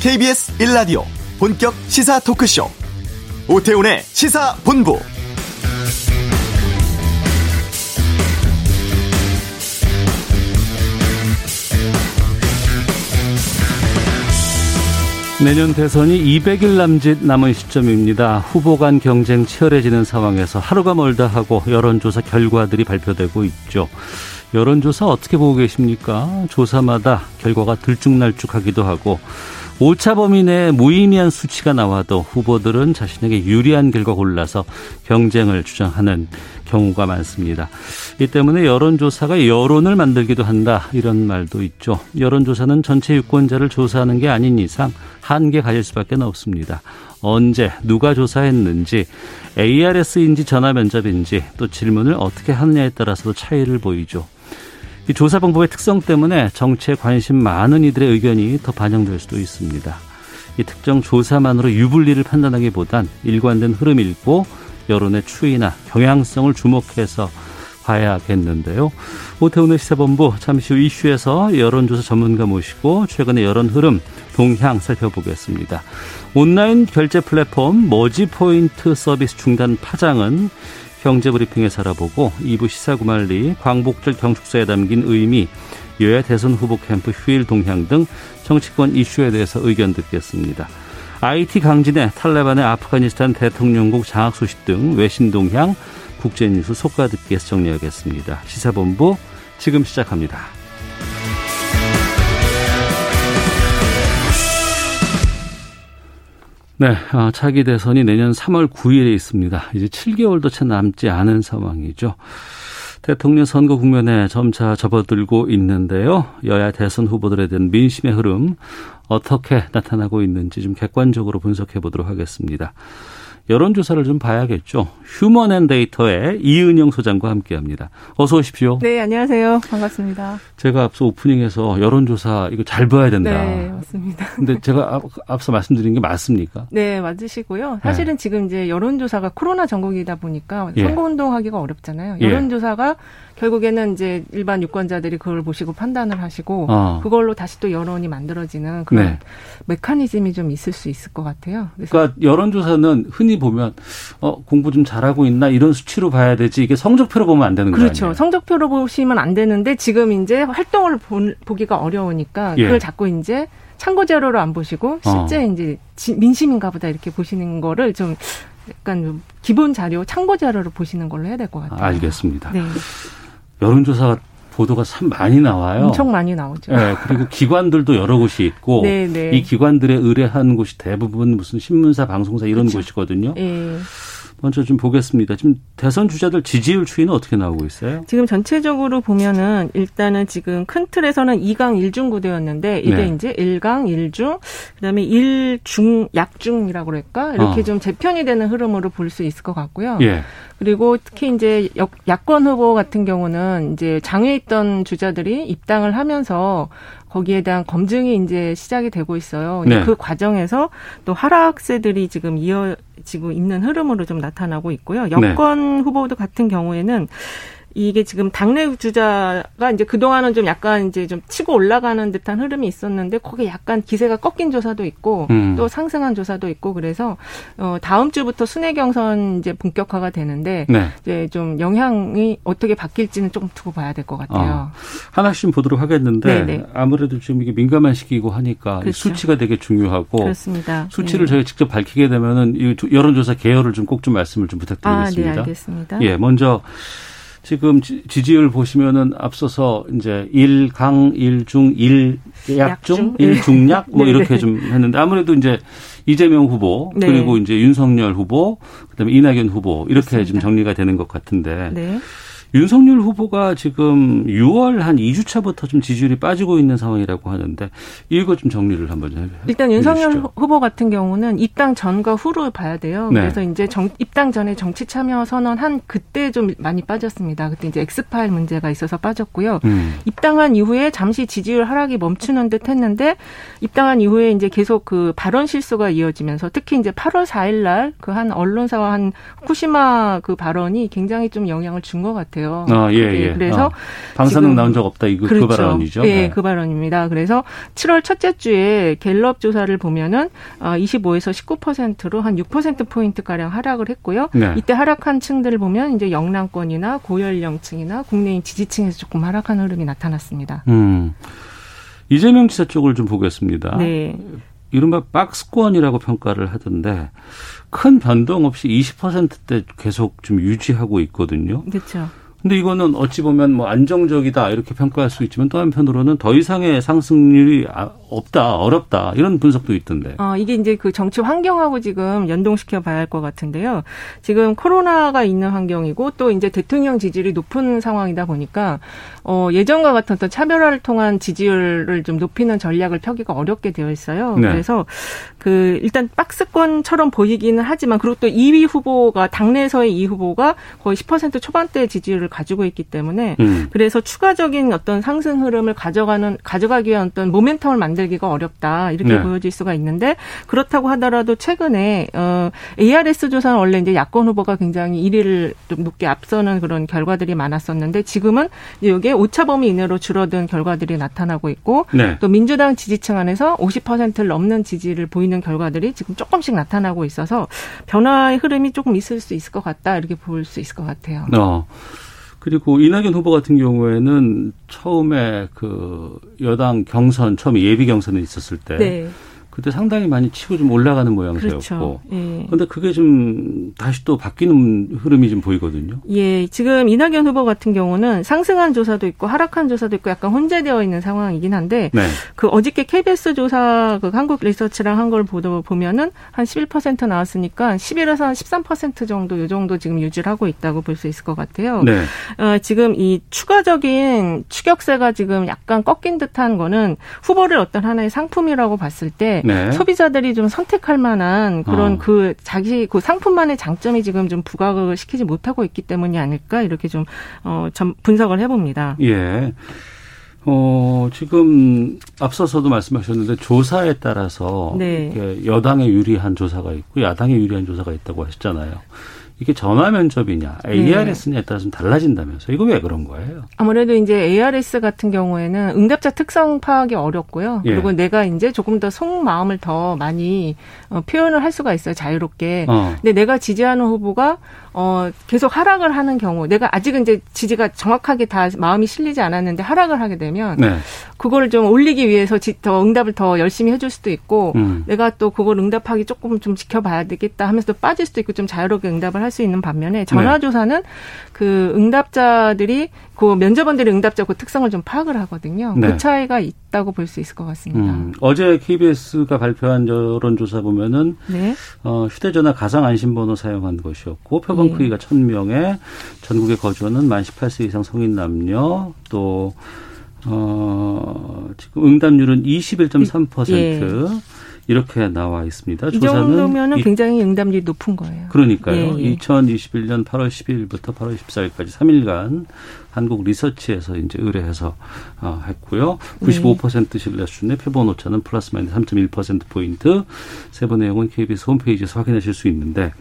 KBS 1라디오 본격 시사 토크쇼 오태훈의 시사본부 내년 대선이 200일 남짓 남은 시점입니다. 후보 간 경쟁 치열해지는 상황에서 하루가 멀다 하고 여론조사 결과들이 발표되고 있죠. 여론조사 어떻게 보고 계십니까? 조사마다 결과가 들쭉날쭉하기도 하고 오차 범위 내에 무의미한 수치가 나와도 후보들은 자신에게 유리한 결과 골라서 경쟁을 주장하는 경우가 많습니다. 이 때문에 여론조사가 여론을 만들기도 한다 이런 말도 있죠. 여론조사는 전체 유권자를 조사하는 게 아닌 이상 한계 가질 수밖에 없습니다. 언제 누가 조사했는지 ARS인지 전화 면접인지 또 질문을 어떻게 하느냐에 따라서도 차이를 보이죠. 이 조사 방법의 특성 때문에 정치에 관심 많은 이들의 의견이 더 반영될 수도 있습니다. 이 특정 조사만으로 유불리를 판단하기보단 일관된 흐름 읽고 여론의 추이나 경향성을 주목해서 봐야겠는데요. 오태훈의 시사본부 잠시 후 이슈에서 여론조사 전문가 모시고 최근의 여론 흐름 동향 살펴보겠습니다. 온라인 결제 플랫폼 머지포인트 서비스 중단 파장은 경제브리핑에서 알아보고 2부 시사구말리 광복절 경축사에 담긴 의미 여야 대선 후보 캠프 휴일 동향 등 정치권 이슈에 대해서 의견 듣겠습니다. IT 강진의 탈레반의 아프가니스탄 대통령국 장악 소식 등 외신 동향 국제뉴스 속가 듣기에서 정리하겠습니다. 시사본부 지금 시작합니다. 네, 아, 차기 대선이 내년 3월 9일에 있습니다. 이제 7개월도 채 남지 않은 상황이죠. 대통령 선거 국면에 점차 접어들고 있는데요. 여야 대선 후보들에 대한 민심의 흐름 어떻게 나타나고 있는지 좀 객관적으로 분석해 보도록 하겠습니다. 여론조사를 좀 봐야겠죠. 휴먼앤데이터의 이은영 소장과 함께합니다. 어서 오십시오. 네, 안녕하세요. 반갑습니다. 제가 앞서 오프닝에서 여론조사 이거 잘 봐야 된다. 네, 맞습니다. 근데 제가 앞서 말씀드린 게 맞습니까? 네, 맞으시고요. 사실은 네. 지금 이제 여론조사가 코로나 전국이다 보니까 예. 선거운동하기가 어렵잖아요. 예. 여론조사가 예. 결국에는 이제 일반 유권자들이 그걸 보시고 판단을 하시고 어. 그걸로 다시 또 여론이 만들어지는 그런 네. 메커니즘이 좀 있을 수 있을 것 같아요. 그러니까 여론조사는 흔히 보면 어 공부 좀 잘하고 있나 이런 수치로 봐야 되지 이게 성적표로 보면 안 되는 거예요. 그렇죠. 성적표로 보시면 안 되는데 지금 이제 활동을 보, 보기가 어려우니까 예. 그걸 자꾸 이제 참고 자료로 안 보시고 실제 어. 이제 민심인가 보다 이렇게 보시는 거를 좀 약간 기본 자료, 참고 자료를 보시는 걸로 해야 될 것 같아요. 알겠습니다. 네. 여론조사 보도가 참 많이 나와요. 엄청 많이 나오죠. 네, 그리고 기관들도 여러 곳이 있고 네, 네. 이 기관들에 의뢰한 곳이 대부분 무슨 신문사, 방송사 이런 그렇죠. 곳이거든요. 네. 먼저 좀 보겠습니다. 지금 대선 주자들 지지율 추이는 어떻게 나오고 있어요? 지금 전체적으로 보면은 일단은 지금 큰 틀에서는 2강 1중 구도였는데 이게 네. 이제 1강 1중 그다음에 1중 약중이라고 그럴까? 이렇게 어. 좀 재편이 되는 흐름으로 볼 수 있을 것 같고요. 예. 그리고 특히 이제 야권 후보 같은 경우는 이제 장외에 있던 주자들이 입당을 하면서 거기에 대한 검증이 이제 시작이 되고 있어요. 네. 그 과정에서 또 하락세들이 지금 이어지고 있는 흐름으로 좀 나타나고 있고요. 여권 네. 후보도 같은 경우에는 이게 지금 당내 주자가 이제 그동안은 좀 약간 이제 좀 치고 올라가는 듯한 흐름이 있었는데 거기에 약간 기세가 꺾인 조사도 있고 음. 또 상승한 조사도 있고 그래서 어 다음 주부터 순회 경선 이제 본격화가 되는데 네. 이제 좀 영향이 어떻게 바뀔지는 조금 두고 봐야 될 것 같아요. 어. 하나씩 보도록 하겠는데 네네. 아무래도 지금 이게 민감한 시기이고 하니까 그렇죠. 수치가 되게 중요하고 그렇습니다. 수치를 네. 저희가 직접 밝히게 되면은 이 여론조사 개요를 좀 꼭좀 말씀을 좀 부탁드리겠습니다. 아, 네, 알겠습니다. 예, 먼저 지금 지지율 보시면은 앞서서 이제 1강, 1중, 1약중, 1중약 뭐 네. 이렇게 좀 했는데 아무래도 이제 이재명 후보 네. 그리고 이제 윤석열 후보 그다음에 이낙연 후보 이렇게 맞습니다. 지금 정리가 되는 것 같은데 네. 윤석열 후보가 지금 6월 한 2주차부터 좀 지지율이 빠지고 있는 상황이라고 하는데 이거 좀 정리를 한번 해 일단 윤석열 해주시죠. 후보 같은 경우는 입당 전과 후를 봐야 돼요. 네. 그래서 이제 정, 입당 전에 정치 참여 선언한 그때 좀 많이 빠졌습니다. 그때 이제 엑스파일 문제가 있어서 빠졌고요. 음. 입당한 이후에 잠시 지지율 하락이 멈추는 듯 했는데 입당한 이후에 이제 계속 그 발언 실수가 이어지면서 특히 이제 8월 4일 날 그 한 언론사와 한 후쿠시마 그 발언이 굉장히 좀 영향을 준 것 같아요. 같아요. 아, 예, 예. 그래서 어. 방사능 나온 적 없다 이거 그 그렇죠. 그 발언이죠. 예, 네. 그 발언입니다. 그래서 7월 첫째 주에 갤럽 조사를 보면은 25에서 어, 19%로 한 6% 포인트 가량 하락을 했고요. 네. 이때 하락한 층들을 보면 이제 영남권이나 고연령층이나 국내인 지지층에서 조금 하락한 흐름이 나타났습니다. 음. 이재명 지사 쪽을 좀 보겠습니다. 네. 이른바 박스권이라고 평가를 하던데 큰 변동 없이 20%대 계속 좀 유지하고 있거든요. 그렇죠. 근데 이거는 어찌 보면 뭐 안정적이다 이렇게 평가할 수 있지만 또 한편으로는 더 이상의 상승률이 아, 없다, 어렵다 이런 분석도 있던데. 어, 이게 이제 그 정치 환경하고 지금 연동시켜 봐야 할 것 같은데요. 지금 코로나가 있는 환경이고 또 이제 대통령 지지율이 높은 상황이다 보니까 어, 예전과 같은 어떤 차별화를 통한 지지율을 좀 높이는 전략을 펴기가 어렵게 되어 있어요. 네. 그래서 그 일단 박스권처럼 보이기는 하지만 그리고 또 2위 후보가 당내에서의 2위 후보가 거의 10% 초반대 지지율을 가지고 있기 때문에 음. 그래서 추가적인 어떤 상승 흐름을 가져가는 가져가기 위한 어떤 모멘텀을 만들 만들기가 어렵다 이렇게 네. 보여질 수가 있는데 그렇다고 하더라도 최근에 어, ARS 조사는 원래 이제 야권 후보가 굉장히 1위를 좀 높게 앞서는 그런 결과들이 많았었는데 지금은 이게 오차범위 이내로 줄어든 결과들이 나타나고 있고 네. 또 민주당 지지층 안에서 50%를 넘는 지지를 보이는 결과들이 지금 조금씩 나타나고 있어서 변화의 흐름이 조금 있을 수 있을 것 같다 이렇게 볼 수 있을 것 같아요. 어. 그리고 이낙연 후보 같은 경우에는 처음에 그 여당 경선 처음에 예비 경선에 있었을 때 네. 그때 상당히 많이 치고 좀 올라가는 모양새였고. 그렇죠. 예. 근데 그게 좀 다시 또 바뀌는 흐름이 좀 보이거든요. 예. 지금 이낙연 후보 같은 경우는 상승한 조사도 있고 하락한 조사도 있고 약간 혼재되어 있는 상황이긴 한데 네. 그 어저께 KBS 조사 그 한국 리서치랑 한 걸 보면은 한 11% 나왔으니까 11에서 한13% 정도 요 정도 지금 유지를 하고 있다고 볼 수 있을 것 같아요. 네. 어, 지금 이 추가적인 추격세가 지금 약간 꺾인 듯한 거는 후보를 어떤 하나의 상품이라고 봤을 때 네. 소비자들이 좀 선택할 만한 그런 어. 그 자기 그 상품만의 장점이 지금 좀 부각을 시키지 못하고 있기 때문이 아닐까 이렇게 좀 어, 좀 분석을 해봅니다. 예. 어, 지금 앞서서도 말씀하셨는데 조사에 따라서 네. 여당에 유리한 조사가 있고 야당에 유리한 조사가 있다고 하셨잖아요. 이게 전화 면접이냐 ARS냐에 따라 좀 달라진다면서 이거 왜 그런 거예요? 아무래도 이제 ARS 같은 경우에는 응답자 특성 파악이 어렵고요. 예. 그리고 내가 이제 조금 더 속마음을 더 많이 어, 표현을 할 수가 있어요 자유롭게. 어. 근데 내가 지지하는 후보가 어, 계속 하락을 하는 경우, 내가 아직은 이제 지지가 정확하게 다 마음이 실리지 않았는데 하락을 하게 되면, 네. 그거를 좀 올리기 위해서 더 응답을 더 열심히 해줄 수도 있고, 음. 내가 또 그걸 응답하기 조금 좀 지켜봐야 되겠다 하면서 또 빠질 수도 있고, 좀 자유롭게 응답을 할수 있는 반면에, 전화조사는 네. 그 응답자들이 그 면접원들의 응답자 그 특성을 좀 파악을 하거든요. 그 네. 그 차이가 있다고 볼 수 있을 것 같습니다. 음, 어제 KBS가 발표한 여론조사 보면은 네. 어, 휴대전화 가상 안심번호 사용한 것이었고 표본 네. 크기가 천 명에 전국에 거주하는 만 18세 이상 성인 남녀 또 어, 지금 응답률은 21.3%. 예. 이렇게 나와 있습니다. 이 정도면은 굉장히 응답률이 높은 거예요. 그러니까요. 예, 예. 2021년 8월 12일부터 8월 14일까지 3일간 한국 리서치에서 이제 의뢰해서 어, 했고요. 95% 신뢰 수준의 표본 오차는 플러스 마이너스 3.1% 포인트. 세부 내용은 KBS 홈페이지에서 확인하실 수 있는데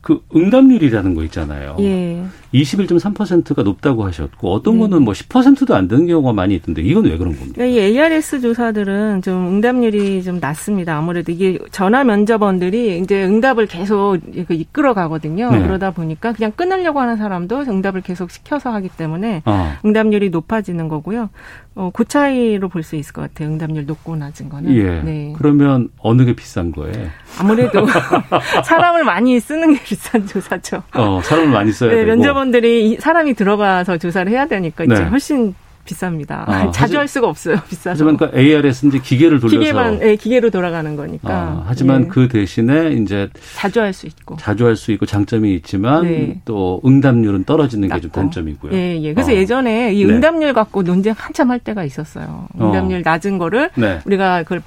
그 응답률이라는 거 있잖아요. 예. 21.3%가 높다고 하셨고 어떤 네. 거는 뭐 10%도 안 되는 경우가 많이 있던데 이건 왜 그런 겁니까? 이 ARS 조사들은 좀 응답률이 좀 낮습니다. 아무래도 이게 전화 면접원들이 이제 응답을 계속 이끌어 가거든요. 네. 그러다 보니까 그냥 끊으려고 하는 사람도 응답을 계속 시켜서 하기 때문에 어. 응답률이 높아지는 거고요. 어, 그 차이로 볼 수 있을 것 같아요. 응답률 높고 낮은 거는. 예. 네. 그러면 어느 게 비싼 거예요? 아무래도 사람을 많이 쓰는 게 비싼 조사죠. 어, 사람을 많이 써야 네, 되고. 면접 원들이 사람이 들어가서 조사를 해야 되니까 이제 네. 훨씬 비쌉니다. 아, 자주 하지, 할 수가 없어요. 비싸서. 하지만 그 ARS는 이제 기계를 돌려서 기계만 네, 기계로 돌아가는 거니까. 아, 하지만 네. 그 대신에 이제 자주 할 수 있고 자주 할 수 있고 장점이 있지만 네. 또 응답률은 떨어지는 게 좀 단점이고요. 예, 예. 그래서 어. 예전에 이 네. 응답률 갖고 논쟁 한참 할 때가 있었어요. 어. 응답률 어. 낮은 거를 네. 우리가 그걸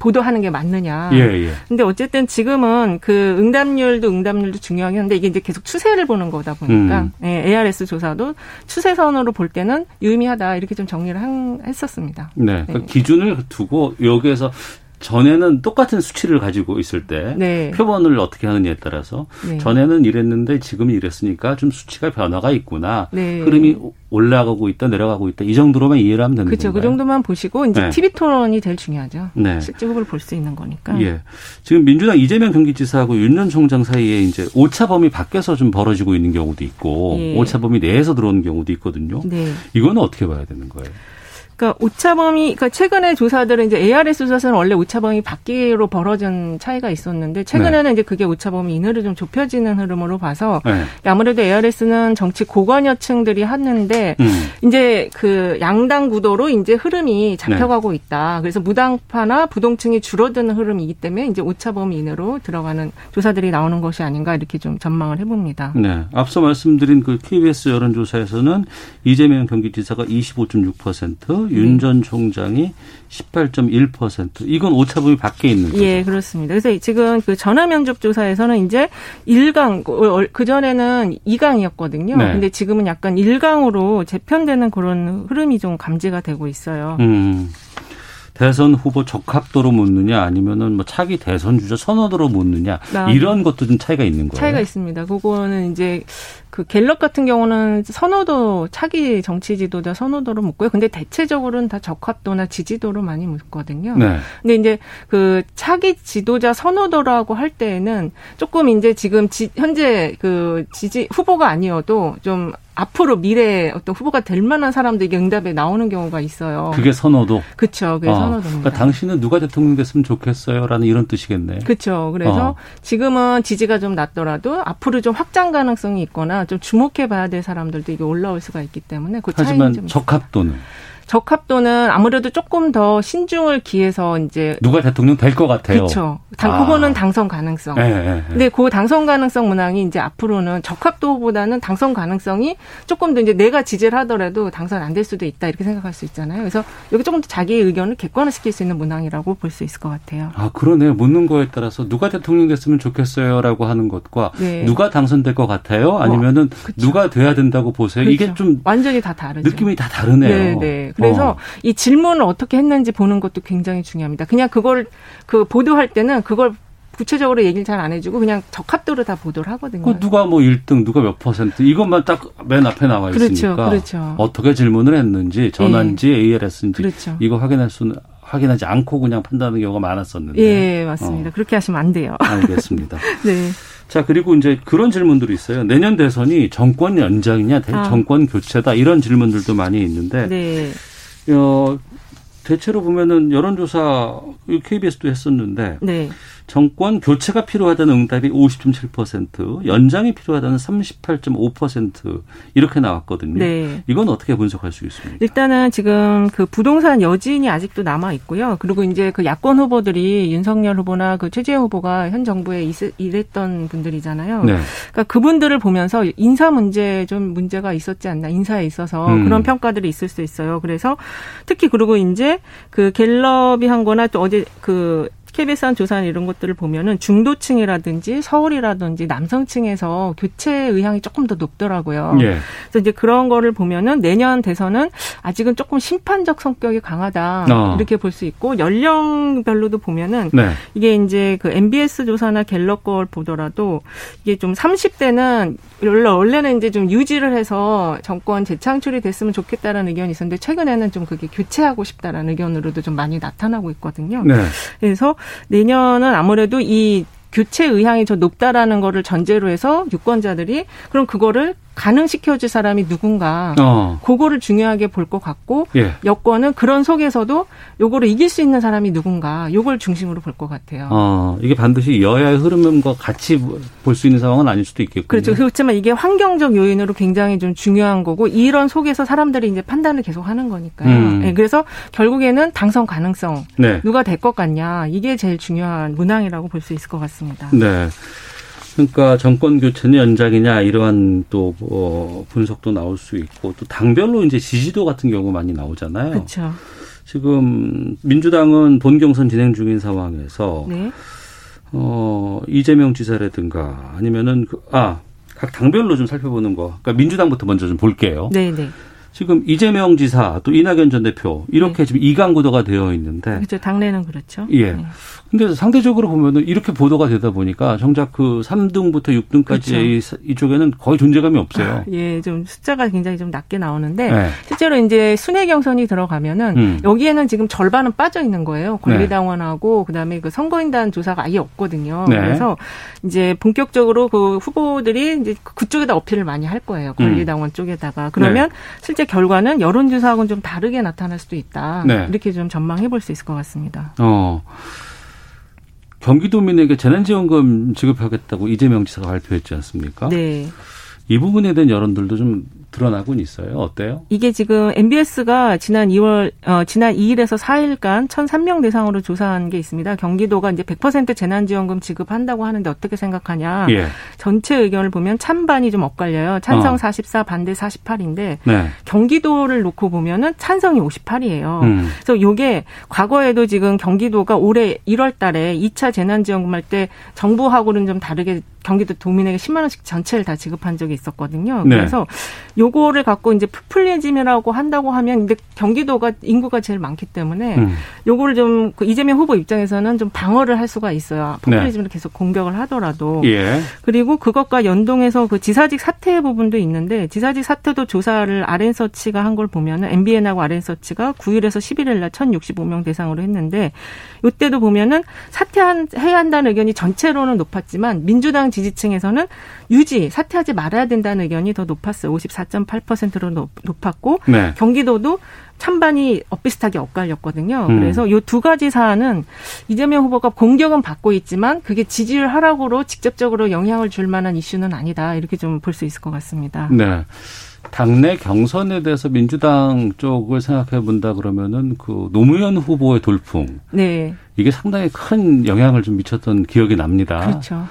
보도하는 게 맞느냐. 예, 예. 근데 어쨌든 지금은 그 응답률도 응답률도 중요하긴 한데 이게 이제 계속 추세를 보는 거다 보니까 음. 예, ARS 조사도 추세선으로 볼 때는 유의미하다. 이렇게 좀 정리를 한, 했었습니다. 네. 그 네. 기준을 두고 여기에서 전에는 똑같은 수치를 가지고 있을 때 네. 표본을 어떻게 하느냐에 따라서 네. 전에는 이랬는데 지금 이랬으니까 좀 수치가 변화가 있구나. 네. 흐름이 올라가고 있다 내려가고 있다 이 정도로만 이해를 하면 되는 거죠. 그렇죠. 그 정도만 보시고 이제 네. TV 토론이 제일 중요하죠. 네. 실제 후보를 볼 수 있는 거니까. 예. 지금 민주당 이재명 경기지사하고 윤 전 총장 사이에 이제 오차범위 밖에서 좀 벌어지고 있는 경우도 있고 예. 오차범위 내에서 들어오는 경우도 있거든요. 네. 이거는 어떻게 봐야 되는 거예요? 그러니까 오차범위, 그러니까 최근에 조사들은 이제 ARS 조사는 원래 오차범위 밖으로 벌어진 차이가 있었는데 최근에는 네. 이제 그게 오차범위 이내로 좀 좁혀지는 흐름으로 봐서 네. 아무래도 ARS는 정치 고관여층들이 하는데 음. 이제 그 양당 구도로 이제 흐름이 잡혀가고 네. 있다. 그래서 무당파나 부동층이 줄어드는 흐름이기 때문에 이제 오차범위 이내로 들어가는 조사들이 나오는 것이 아닌가 이렇게 좀 전망을 해봅니다. 네, 앞서 말씀드린 그 KBS 여론조사에서는 이재명 경기지사가 25.6%, 윤전 총장이 18.1% 이건 오차범위 밖에 있는 거죠. 예, 그렇습니다. 그래서 지금 그 전화 면접 조사에서는 이제 1강 그 전에는 2강이었거든요. 네. 근데 지금은 약간 1강으로 재편되는 그런 흐름이 좀 감지가 되고 있어요. 음. 대선 후보 적합도로 묻느냐 아니면은 뭐 차기 대선 주자 선호도로 묻느냐 아, 이런 것도 좀 차이가 있는 거예요. 차이가 있습니다. 그거는 이제 그 갤럽 같은 경우는 선호도 차기 정치 지도자 선호도로 묻고요. 근데 대체적으로는 다 적합도나 지지도로 많이 묻거든요. 네. 근데 이제 그 차기 지도자 선호도라고 할 때에는 조금 이제 지금 지, 현재 그 지지 후보가 아니어도 좀 앞으로 미래에 어떤 후보가 될 만한 사람들이 응답에 나오는 경우가 있어요. 그게 선호도. 그렇죠. 그게 어. 선호도입니다. 그러니까 당신은 누가 대통령 됐으면 좋겠어요라는 이런 뜻이겠네. 그렇죠. 그래서 어. 지금은 지지가 좀 낮더라도 앞으로 좀 확장 가능성이 있거나 좀 주목해 봐야 될 사람들도 이게 올라올 수가 있기 때문에 그 하지만 적합도는 적합도는 아무래도 조금 더 신중을 기해서 이제 누가 대통령 될 것 같아요. 그렇죠. 당, 아. 그거는 당선 가능성. 네, 네, 네. 근데 그 당선 가능성 문항이 이제 앞으로는 적합도보다는 당선 가능성이 조금 더 이제 내가 지지를 하더라도 당선 안 될 수도 있다 이렇게 생각할 수 있잖아요. 그래서 여기 조금 더 자기의 의견을 객관화시킬 수 있는 문항이라고 볼 수 있을 것 같아요. 아 그러네요. 묻는 거에 따라서 누가 대통령 됐으면 좋겠어요라고 하는 것과 네. 누가 당선될 것 같아요. 아니면은 어, 누가 돼야 된다고 보세요. 그렇죠. 이게 좀 완전히 다 다르죠. 느낌이 다 다르네요. 네, 네. 그래서 어. 이 질문을 어떻게 했는지 보는 것도 굉장히 중요합니다. 그냥 그걸 그 보도할 때는 그걸 구체적으로 얘기를 잘 안 해주고 그냥 적합도로 다 보도를 하거든요. 그 누가 뭐 1등, 누가 몇 퍼센트 이것만 딱 맨 앞에 나와 그렇죠, 있으니까 그렇죠. 어떻게 질문을 했는지 전화인지 네. ALS인지 그렇죠. 이거 확인할 수는 확인하지 않고 그냥 판단하는 경우가 많았었는데. 예, 맞습니다. 어. 그렇게 하시면 안 돼요. 알겠습니다. 네. 자, 그리고 이제 그런 질문들이 있어요. 내년 대선이 정권 연장이냐, 아. 정권 교체다 이런 질문들도 많이 있는데 네. 어, 대체로 보면은 여론조사 KBS도 했었는데 네. 정권 교체가 필요하다는 응답이 50.7%, 연장이 필요하다는 38.5% 이렇게 나왔거든요. 네. 이건 어떻게 분석할 수 있습니까? 일단은 지금 그 부동산 여진이 아직도 남아 있고요. 그리고 이제 그 야권 후보들이 윤석열 후보나 그 최재형 후보가 현 정부에 일했던 분들이잖아요. 네. 그러니까 그분들을 보면서 인사 문제 좀 문제가 있었지 않나 인사에 있어서 음. 그런 평가들이 있을 수 있어요. 그래서 특히 그리고 이제 그 갤럽이 한 거나 또 어제 그 KBS 한 조사 이런 것들을 보면은 중도층이라든지 서울이라든지 남성층에서 교체 의향이 조금 더 높더라고요. 예. 그래서 이제 그런 거를 보면은 내년 대선은 아직은 조금 심판적 성격이 강하다 어. 이렇게 볼 수 있고 연령별로도 보면은 네. 이게 이제 그 MBS 조사나 갤럽 걸 보더라도 이게 좀 30대는 원래 원래는 이제 좀 유지를 해서 정권 재창출이 됐으면 좋겠다라는 의견이 있었는데 최근에는 좀 그게 교체하고 싶다라는 의견으로도 좀 많이 나타나고 있거든요. 네. 그래서 내년은 아무래도 이 교체 의향이 더 높다라는 거를 전제로 해서 유권자들이 그럼 그거를 가능시켜줄 사람이 누군가 어. 그거를 중요하게 볼 것 같고 예. 여권은 그런 속에서도 요거를 이길 수 있는 사람이 누군가 요걸 중심으로 볼 것 같아요. 어, 이게 반드시 여야의 흐름과 같이 볼 수 있는 상황은 아닐 수도 있겠군요. 그렇죠. 그렇지만 이게 환경적 요인으로 굉장히 좀 중요한 거고 이런 속에서 사람들이 이제 판단을 계속 하는 거니까요. 음. 네, 그래서 결국에는 당선 가능성 네. 누가 될 것 같냐 이게 제일 중요한 문항이라고 볼 수 있을 것 같습니다. 네. 그러니까 정권 교체는 연장이냐 이러한 또 어, 분석도 나올 수 있고 또 당별로 이제 지지도 같은 경우 많이 나오잖아요. 그렇죠. 지금 민주당은 본 경선 진행 중인 상황에서 네. 어 이재명 지사라든가 아니면은 그, 아, 각 당별로 좀 살펴보는 거. 그러니까 민주당부터 먼저 좀 볼게요. 네, 네. 지금 이재명 지사 또 이낙연 전 대표 이렇게 네. 지금 이강 구도가 되어 있는데 그렇죠. 당내는 그렇죠. 예. 네. 근데 상대적으로 보면은 이렇게 보도가 되다 보니까 정작 그 3등부터 6등까지 그렇죠. 이쪽에는 거의 존재감이 없어요. 아, 예, 좀 숫자가 굉장히 좀 낮게 나오는데 네. 실제로 이제 순회 경선이 들어가면은 음. 여기에는 지금 절반은 빠져 있는 거예요. 권리당원하고 네. 그다음에 그 선거인단 조사가 아예 없거든요. 네. 그래서 이제 본격적으로 그 후보들이 이제 그쪽에다 어필을 많이 할 거예요. 권리당원 음. 쪽에다가 그러면 네. 실제 결과는 여론조사하고는 좀 다르게 나타날 수도 있다. 네. 이렇게 좀 전망해 볼 수 있을 것 같습니다. 어. 경기도민에게 재난지원금 지급하겠다고 이재명 지사가 발표했지 않습니까? 네. 이 부분에 대한 여론들도 좀 드러나곤 있어요. 어때요? 이게 지금 MBS가 지난 2월 어 지난 2일에서 4일간 1,003명 대상으로 조사한 게 있습니다. 경기도가 이제 100% 재난지원금 지급한다고 하는데 어떻게 생각하냐? 예. 전체 의견을 보면 찬반이 좀 엇갈려요. 찬성 어. 44, 반대 48인데 네. 경기도를 놓고 보면은 찬성이 58이에요. 음. 그래서 요게 과거에도 지금 경기도가 올해 1월 달에 2차 재난지원금 할 때 정부하고는 좀 다르게 경기도 도민에게 10만 원씩 전체를 다 지급한 적이 있었거든요. 네. 그래서 요거를 갖고 이제 푸플리즘이라고 한다고 하면 근데 경기도가 인구가 제일 많기 때문에 음. 요거를 좀그 이재명 후보 입장에서는 좀 방어를 할 수가 있어요. 푸플리즘을 네. 계속 공격을 하더라도. 예. 그리고 그것과 연동해서 그 지사직 사퇴 부분도 있는데 지사직 사퇴도 조사를 아랜서치가 한 걸 보면은 MBN하고 아랜서치가 9일에서 11일 날 1,065명 대상으로 했는데 요때도 보면은 사퇴해야 한다는 의견이 전체로는 높았지만 민주당 지지층에서는 유지, 사퇴하지 말아야 된다는 의견이 더 높았어요. 54.8%로 높 았고 네. 경기도도 찬반이 엇비슷하게 엇갈렸거든요. 음. 그래서 요두 가지 사안은 이재명 후보가 공격은 받고 있지만 그게 지지율 하락으로 직접적으로 영향을 줄 만한 이슈는 아니다. 이렇게 좀 볼 수 있을 것 같습니다. 네. 당내 경선에 대해서 민주당 쪽을 생각해 본다 그러면은 그 노무현 후보의 돌풍. 네. 이게 상당히 큰 영향을 좀 미쳤던 기억이 납니다. 그렇죠.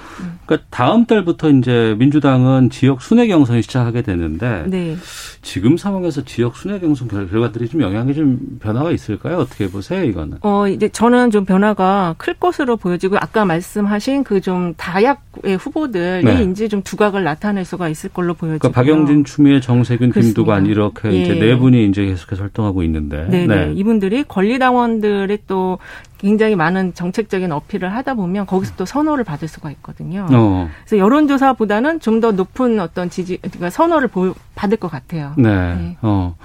그러니까 다음 달부터 이제 민주당은 지역 순회 경선이 시작하게 되는데 네. 지금 상황에서 지역 순회 경선 결과들이 좀 영향이 좀 변화가 있을까요? 어떻게 보세요, 이거는? 어, 이제 저는 좀 변화가 클 것으로 보여지고 아까 말씀하신 그 좀 다약의 후보들이 네. 이제 좀 두각을 나타낼 수가 있을 걸로 보여지고 그러니까 박영진, 추미애, 정세균, 그렇습니다. 김두관 이렇게 예. 이제 네 분이 이제 계속해서 활동하고 있는데. 네네. 네. 이분들이 권리당원들의 또 굉장히 많은 정책적인 어필을 하다 보면 거기서 또 선호를 받을 수가 있거든요. 어. 그래서 여론조사보다는 좀 더 높은 어떤 지지, 그러니까 선호를 보, 받을 것 같아요. 네. 네. 어.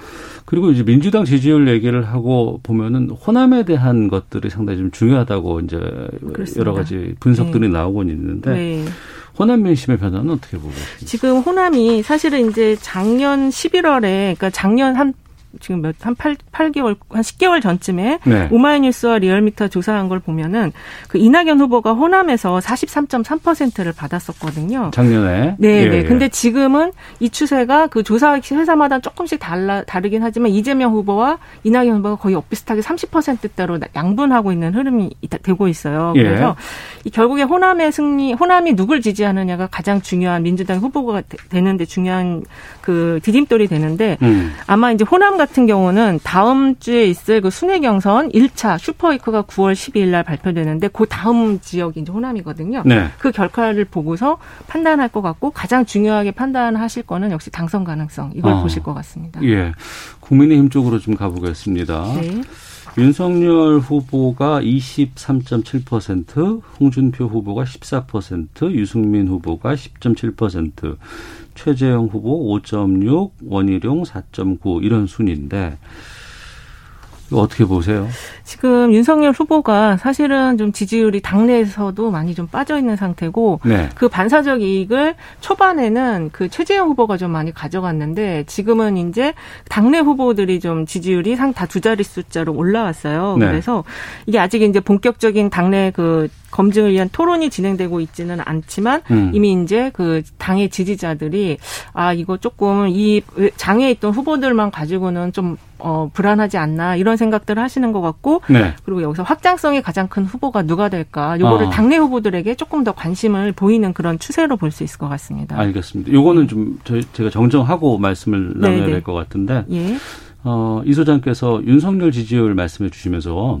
그리고 이제 민주당 지지율 얘기를 하고 보면은 호남에 대한 것들이 상당히 좀 중요하다고 이제 그렇습니다. 여러 가지 분석들이 네. 나오곤 있는데 네. 호남 민심의 변화는 어떻게 보고 계십니까? 지금 호남이 사실은 이제 작년 11월에 그러니까 작년 한 지금 몇 한 8, 8개월 한 10개월 전쯤에 네. 오마이뉴스와 리얼미터 조사한 걸 보면은 그 이낙연 후보가 호남에서 43.3%를 받았었거든요. 작년에. 네, 예, 네. 예. 근데 지금은 이 추세가 그 조사 회사마다 조금씩 달라 다르긴 하지만 이재명 후보와 이낙연 후보가 거의 엇비슷하게 30%대로 양분하고 있는 흐름이 되고 있어요. 예. 그래서 예. 이 결국에 호남의 승리, 호남이 누굴 지지하느냐가 가장 중요한 민주당 후보가 되는데 중요한 그 디딤돌이 되는데 음. 아마 이제 호남 같은 경우는 다음 주에 있을 그 순회 경선 1차 슈퍼위크가 9월 12일 날 발표되는데 그 다음 지역이 이제 호남이거든요. 네. 그 결과를 보고서 판단할 것 같고 가장 중요하게 판단하실 거는 역시 당선 가능성 이걸 어. 보실 것 같습니다. 예. 국민의힘 쪽으로 좀 가보겠습니다. 네. 윤석열 후보가 23.7%, 홍준표 후보가 14%, 유승민 후보가 10.7%, 최재형 후보 5.6, 원희룡 4.9 이런 순인데 어떻게 보세요? 지금 윤석열 후보가 사실은 좀 지지율이 당내에서도 많이 좀 빠져 있는 상태고 네. 그 반사적 이익을 초반에는 그 최재형 후보가 좀 많이 가져갔는데 지금은 이제 당내 후보들이 좀 지지율이 상 다 두 자릿 숫자로 올라왔어요. 네. 그래서 이게 아직 이제 본격적인 당내 그 검증을 위한 토론이 진행되고 있지는 않지만 음. 이미 이제 그 당의 지지자들이 아 이거 조금 이 장에 있던 후보들만 가지고는 좀 어, 불안하지 않나 이런 생각들을 하시는 것 같고 네. 그리고 여기서 확장성이 가장 큰 후보가 누가 될까 요거를 어. 당내 후보들에게 조금 더 관심을 보이는 그런 추세로 볼 수 있을 것 같습니다. 알겠습니다. 요거는 좀 저, 제가 정정하고 말씀을 나눠야 될 것 같은데 예. 어, 이 소장께서 윤석열 지지율 말씀해 주시면서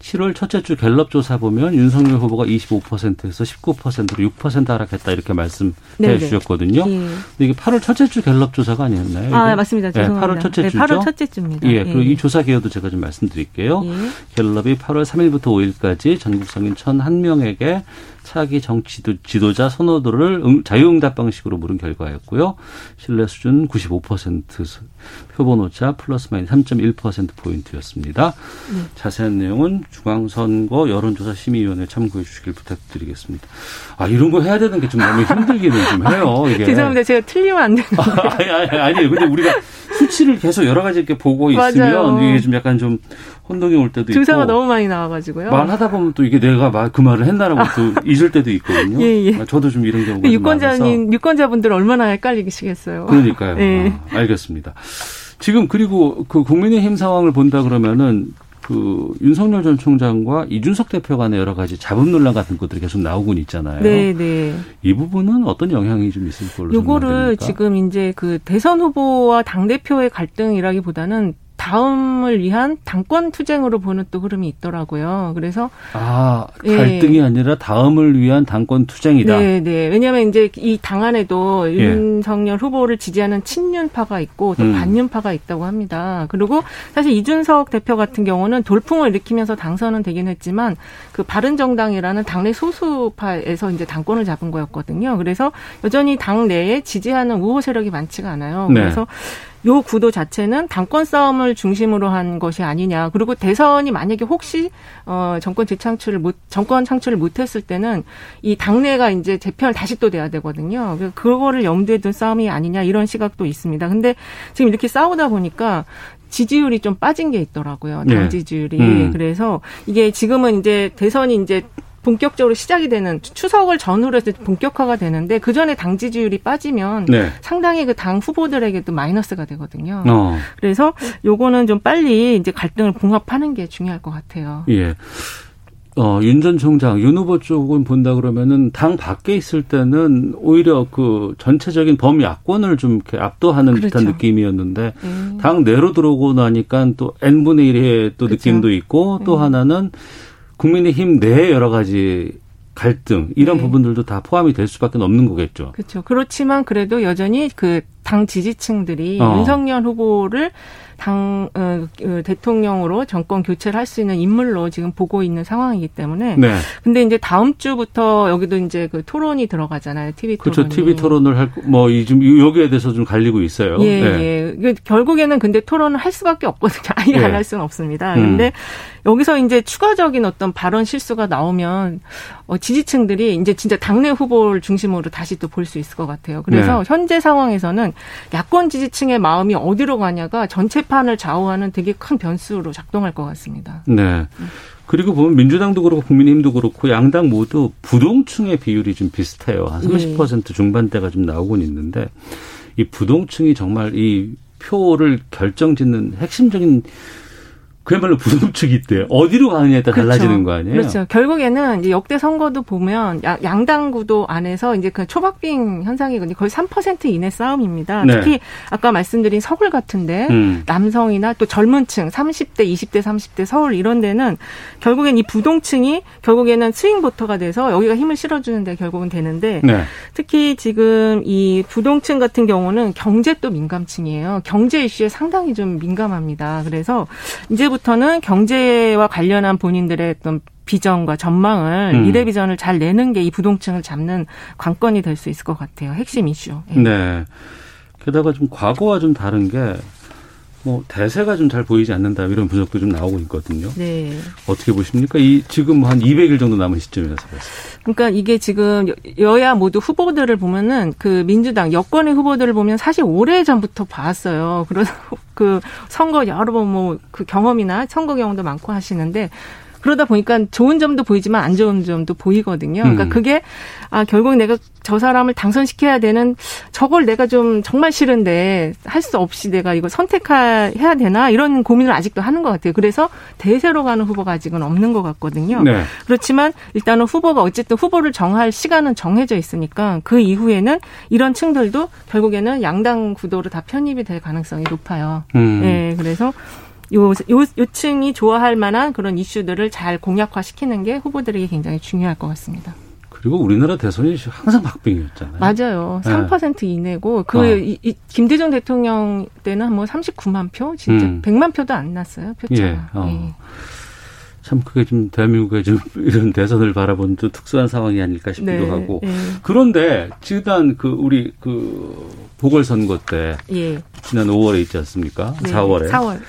7월 첫째 주 갤럽 조사 보면 윤석열 후보가 25%에서 19%로 6% 하락했다 이렇게 말씀해 네네. 주셨거든요. 예. 근데 이게 8월 첫째 주 갤럽 조사가 아니었나요? 아, 이게? 맞습니다. 죄송합니다. 네, 8월 첫째 주죠. 네, 8월 첫째 주입니다. 예. 그리고 예. 이 조사 개요도 제가 좀 말씀드릴게요. 예. 갤럽이 8월 3일부터 5일까지 전국 성인 1,001명에게 차기 정치 지도자 선호도를 자유응답 방식으로 물은 결과였고요. 신뢰 수준 95% 표본 오차 플러스 마이너스 3.1% 포인트였습니다. 네. 자세한 내용은 중앙선거 여론조사 심의위원회 참고해 주시길 부탁드리겠습니다. 아 이런 거 해야 되는 게 좀 너무 힘들기는 좀 해요. 이게. 죄송합니다. 제가 틀리면 안 되는데. 아니, 아니, 아니, 근데 우리가 수치를 계속 여러 가지 이렇게 보고 있으면 맞아요. 이게 좀 약간 좀 혼동이 올 때도 있고. 주사가 너무 많이 나와가지고요. 말하다 보면 또 이게 내가 말, 그 말을 했나라고 또 잊을 때도 있거든요. 예, 예. 저도 좀 이런 경우가 유권자님, 유권자분들 얼마나 헷갈리시겠어요. 그러니까요. 네. 아, 알겠습니다. 지금 그리고 그 국민의힘 상황을 본다 그러면은 그 윤석열 전 총장과 이준석 대표 간의 여러 가지 자금 논란 같은 것들이 계속 나오곤 있잖아요. 네, 네. 이 부분은 어떤 영향이 좀 있을 걸로 요거를 지금 이제 그 대선 후보와 당 대표의 갈등이라기보다는 다음을 위한 당권 투쟁으로 보는 또 흐름이 있더라고요. 그래서 아 갈등이 예. 아니라 다음을 위한 당권 투쟁이다. 네, 네. 왜냐하면 이제 이 당 안에도 예. 윤석열 후보를 지지하는 친윤파가 있고 또 음. 반윤파가 있다고 합니다. 그리고 사실 이준석 대표 같은 경우는 돌풍을 일으키면서 당선은 되긴 했지만 그 바른정당이라는 당내 소수파에서 이제 당권을 잡은 거였거든요. 그래서 여전히 당 내에 지지하는 우호 세력이 많지가 않아요. 네. 그래서 요 구도 자체는 당권 싸움을 중심으로 한 것이 아니냐. 그리고 대선이 만약에 혹시 어 정권 재창출을 못 정권 창출을 못 했을 때는 이 당내가 이제 재편을 다시 또 돼야 되거든요. 그거를 염두에 둔 싸움이 아니냐 이런 시각도 있습니다. 근데 지금 이렇게 싸우다 보니까 지지율이 좀 빠진 게 있더라고요. 당 네. 지지율이. 음. 그래서 이게 지금은 이제 대선이 이제 본격적으로 시작이 되는 추석을 전후로 해서 본격화가 되는데 그 전에 당 지지율이 빠지면 네. 상당히 그 당 후보들에게도 마이너스가 되거든요. 어. 그래서 요거는 좀 빨리 이제 갈등을 봉합하는 게 중요할 것 같아요. 예. 어, 윤 전 총장, 윤 후보 쪽은 본다 그러면은 당 밖에 있을 때는 오히려 그 전체적인 범야권을 좀 이렇게 압도하는 그렇죠. 듯한 느낌이었는데 음. 당 내로 들어오고 나니까 또 N분의 1의 또 그렇죠. 느낌도 있고 또 음. 하나는 국민의힘 내 여러 가지 갈등 이런 네. 부분들도 다 포함이 될 수밖에 없는 거겠죠. 그렇죠. 그렇지만 그래도 여전히 그 당 지지층들이 어. 윤석열 후보를 당 어, 그 대통령으로 정권 교체를 할 수 있는 인물로 지금 보고 있는 상황이기 때문에. 네. 근데 이제 다음 주부터 여기도 이제 그 토론이 들어가잖아요. TV 토론. 그렇죠. TV 토론을 할뭐 지금 여기에 대해서 좀 갈리고 있어요. 예, 네. 예. 결국에는 근데 토론을 할 수밖에 없거든요. 아예 예. 안할 수는 없습니다. 음. 근데 여기서 이제 추가적인 어떤 발언 실수가 나오면 어, 지지층들이 이제 진짜 당내 후보를 중심으로 다시 또 볼 수 있을 것 같아요. 그래서 네. 현재 상황에서는 야권 지지층의 마음이 어디로 가냐가 전체판을 좌우하는 되게 큰 변수로 작동할 것 같습니다. 네. 그리고 보면 민주당도 그렇고 국민의힘도 그렇고 양당 모두 부동층의 비율이 좀 비슷해요. 한 30% 네. 중반대가 좀 나오곤 있는데 이 부동층이 정말 이 표를 결정짓는 핵심적인 그야말로 부동층이 있대요. 어디로 가느냐에 따라 그렇죠. 달라지는 거 아니에요? 그렇죠. 결국에는 이제 역대 선거도 보면 양당 구도 안에서 이제 그 초박빙 현상이 거의 3% 이내 싸움입니다. 네. 특히 아까 말씀드린 서울 같은데 음. 남성이나 또 젊은 층 30대, 20대, 30대 서울 이런 데는 결국엔 이 부동층이 결국에는 스윙 보터가 돼서 여기가 힘을 실어주는데 결국은 되는데 네. 특히 지금 이 부동층 같은 경우는 경제 또 민감층이에요. 경제 이슈에 상당히 좀 민감합니다. 그래서 이제부터 이제부터는 경제와 관련한 본인들의 어떤 비전과 전망을 음. 미래 비전을 잘 내는 게 이 부동층을 잡는 관건이 될 수 있을 것 같아요. 핵심 이슈. 네. 네. 게다가 좀 과거와 좀 다른 게 뭐 대세가 좀 잘 보이지 않는다 이런 분석도 좀 나오고 있거든요. 네. 어떻게 보십니까? 이 지금 한 200일 정도 남은 시점이라서 그렇습니다. 그러니까 이게 지금 여야 모두 후보들을 보면은 그 민주당 여권의 후보들을 보면 사실 오래 전부터 봤어요. 그래서 그 선거 여러 번 뭐 그 경험이나 선거 경험도 많고 하시는데 그러다 보니까 좋은 점도 보이지만 안 좋은 점도 보이거든요. 그러니까 음. 그게 아 결국 내가 저 사람을 당선시켜야 되는 저걸 내가 좀 정말 싫은데 할 수 없이 내가 이거 선택해야 되나 이런 고민을 아직도 하는 것 같아요. 그래서 대세로 가는 후보가 아직은 없는 것 같거든요. 네. 그렇지만 일단은 후보가 어쨌든 후보를 정할 시간은 정해져 있으니까 그 이후에는 이런 층들도 결국에는 양당 구도로 다 편입이 될 가능성이 높아요. 음. 네, 그래서 요, 요, 요 층이 좋아할 만한 그런 이슈들을 잘 공약화시키는 게 후보들에게 굉장히 중요할 것 같습니다. 그리고 우리나라 대선이 항상 박빙이었잖아요. 맞아요. 3% 네. 이내고 그 어. 이, 이, 김대중 대통령 때는 뭐 39만 표, 진짜 음. 100만 표도 안 났어요. 표차가. 예. 어. 예. 참 그게 좀 대한민국의 좀 이런 대선을 바라본 좀 특수한 상황이 아닐까 싶기도 네, 하고 네. 그런데 지난 그 우리 그 보궐선거 때 예. 지난 5월에 있지 않습니까? 네, 4월에 4월.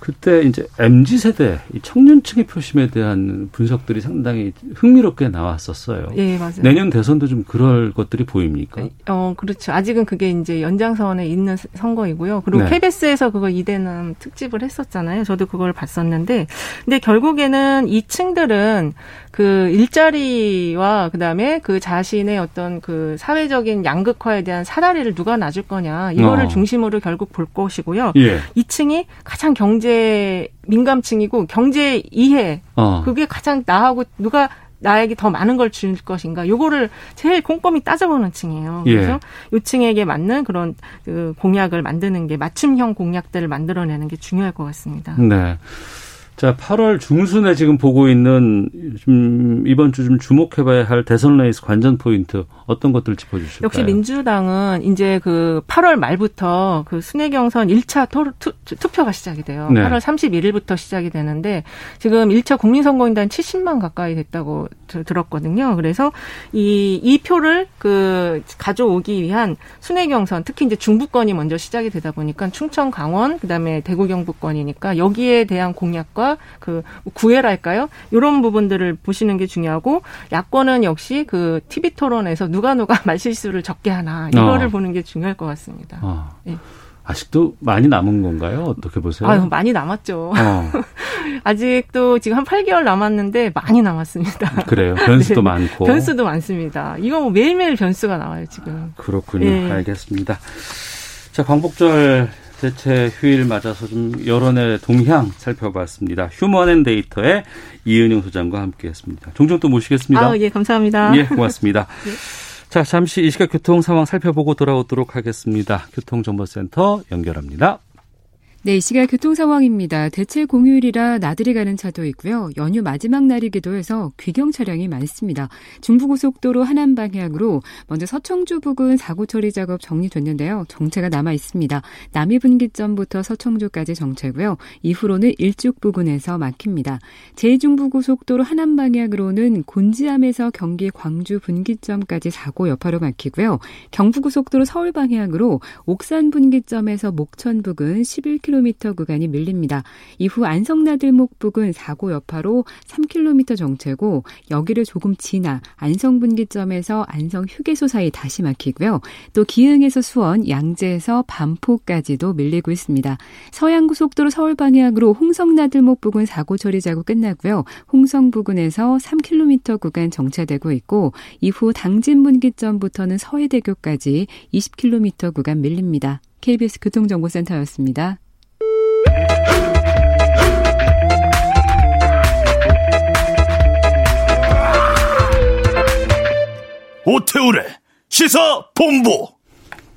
그때 이제 MZ 세대 청년층의 표심에 대한 분석들이 상당히 흥미롭게 나왔었어요. 예, 맞아요. 내년 대선도 좀 그럴 것들이 보입니까? 어, 그렇죠. 아직은 그게 이제 연장선에 있는 선거이고요. 그리고 네. KBS에서 그거 이대남 특집을 했었잖아요. 저도 그걸 봤었는데, 근데 결국에는 이 층들은 그 일자리와 그다음에 그 자신의 어떤 그 사회적인 양극화에 대한 사다리를 누가 놔줄 거냐 이거를 어. 중심으로 결국 볼 것이고요. 예. 2층이 가장 경제 민감층이고 경제 이해 어. 그게 가장 나하고 누가 나에게 더 많은 걸 줄 것인가 요거를 제일 꼼꼼히 따져보는 층이에요. 예. 그래서 예. 요 층에게 맞는 그런 그 공약을 만드는 게 맞춤형 공약들을 만들어내는 게 중요할 것 같습니다. 네. 자, 8월 중순에 지금 보고 있는 좀 이번 주 좀 주목해봐야 할 대선 레이스 관전 포인트 어떤 것들 짚어주실까요? 역시 민주당은 이제 그 8월 말부터 그 순회경선 1차 토, 투, 투표가 시작이 돼요. 네. 8월 31일부터 시작이 되는데 지금 1차 국민선거인단 70만 가까이 됐다고 들었거든요. 그래서 이, 이 표를 그 가져오기 위한 순회경선 특히 이제 중부권이 먼저 시작이 되다 보니까 충청, 강원, 그다음에 대구, 경북권이니까 여기에 대한 공약과 그 구애랄까요? 이런 부분들을 보시는 게 중요하고 야권은 역시 그 TV 토론에서 누가 누가 말실수를 적게 하나 이거를 어. 보는 게 중요할 것 같습니다. 어. 네. 아직도 많이 남은 건가요? 어떻게 보세요? 아유, 많이 남았죠. 어. 아직도 지금 한 8개월 남았는데 많이 남았습니다. 그래요. 변수도 네. 많고. 변수도 많습니다. 이거 뭐 매일매일 변수가 나와요, 지금. 그렇군요. 네. 알겠습니다. 자, 광복절 대체 휴일 맞아서 좀 여론의 동향 살펴봤습니다. 휴먼앤데이터의 이은영 소장과 함께했습니다. 종종 또 모시겠습니다. 아, 예, 감사합니다. 예, 고맙습니다. 예. 자, 잠시 이 시각 교통 상황 살펴보고 돌아오도록 하겠습니다. 교통정보센터 연결합니다. 네, 이 시각 교통 상황입니다. 대체 공휴일이라 나들이 가는 차도 있고요. 연휴 마지막 날이기도 해서 귀경 차량이 많습니다. 중부고속도로 하남 방향으로 먼저 서청주 부근 사고 처리 작업 정리됐는데요. 정체가 남아 있습니다. 남이 분기점부터 서청주까지 정체고요. 이후로는 일죽 부근에서 막힙니다. 제2중부고속도로 하남 방향으로는 곤지암에서 경기 광주 분기점까지 사고 여파로 막히고요. 경부고속도로 서울 방향으로 옥산 분기점에서 목천 부근 11km 3km 구간이 밀립니다. 이후 안성나들목 부근 사고 여파로 3km 정체고 여기를 조금 지나 안성분기점에서 안성휴게소 사이 다시 막히고요. 또 기흥에서 수원, 양재에서 반포까지도 밀리고 있습니다. 서양고속도로 서울 방향으로 홍성나들목 부근 사고 처리 자고 끝나고요. 홍성 부근에서 3km 구간 정체되고 있고 이후 당진분기점부터는 서해대교까지 20km 구간 밀립니다. KBS 교통정보센터였습니다. 오태우래 시사 본부.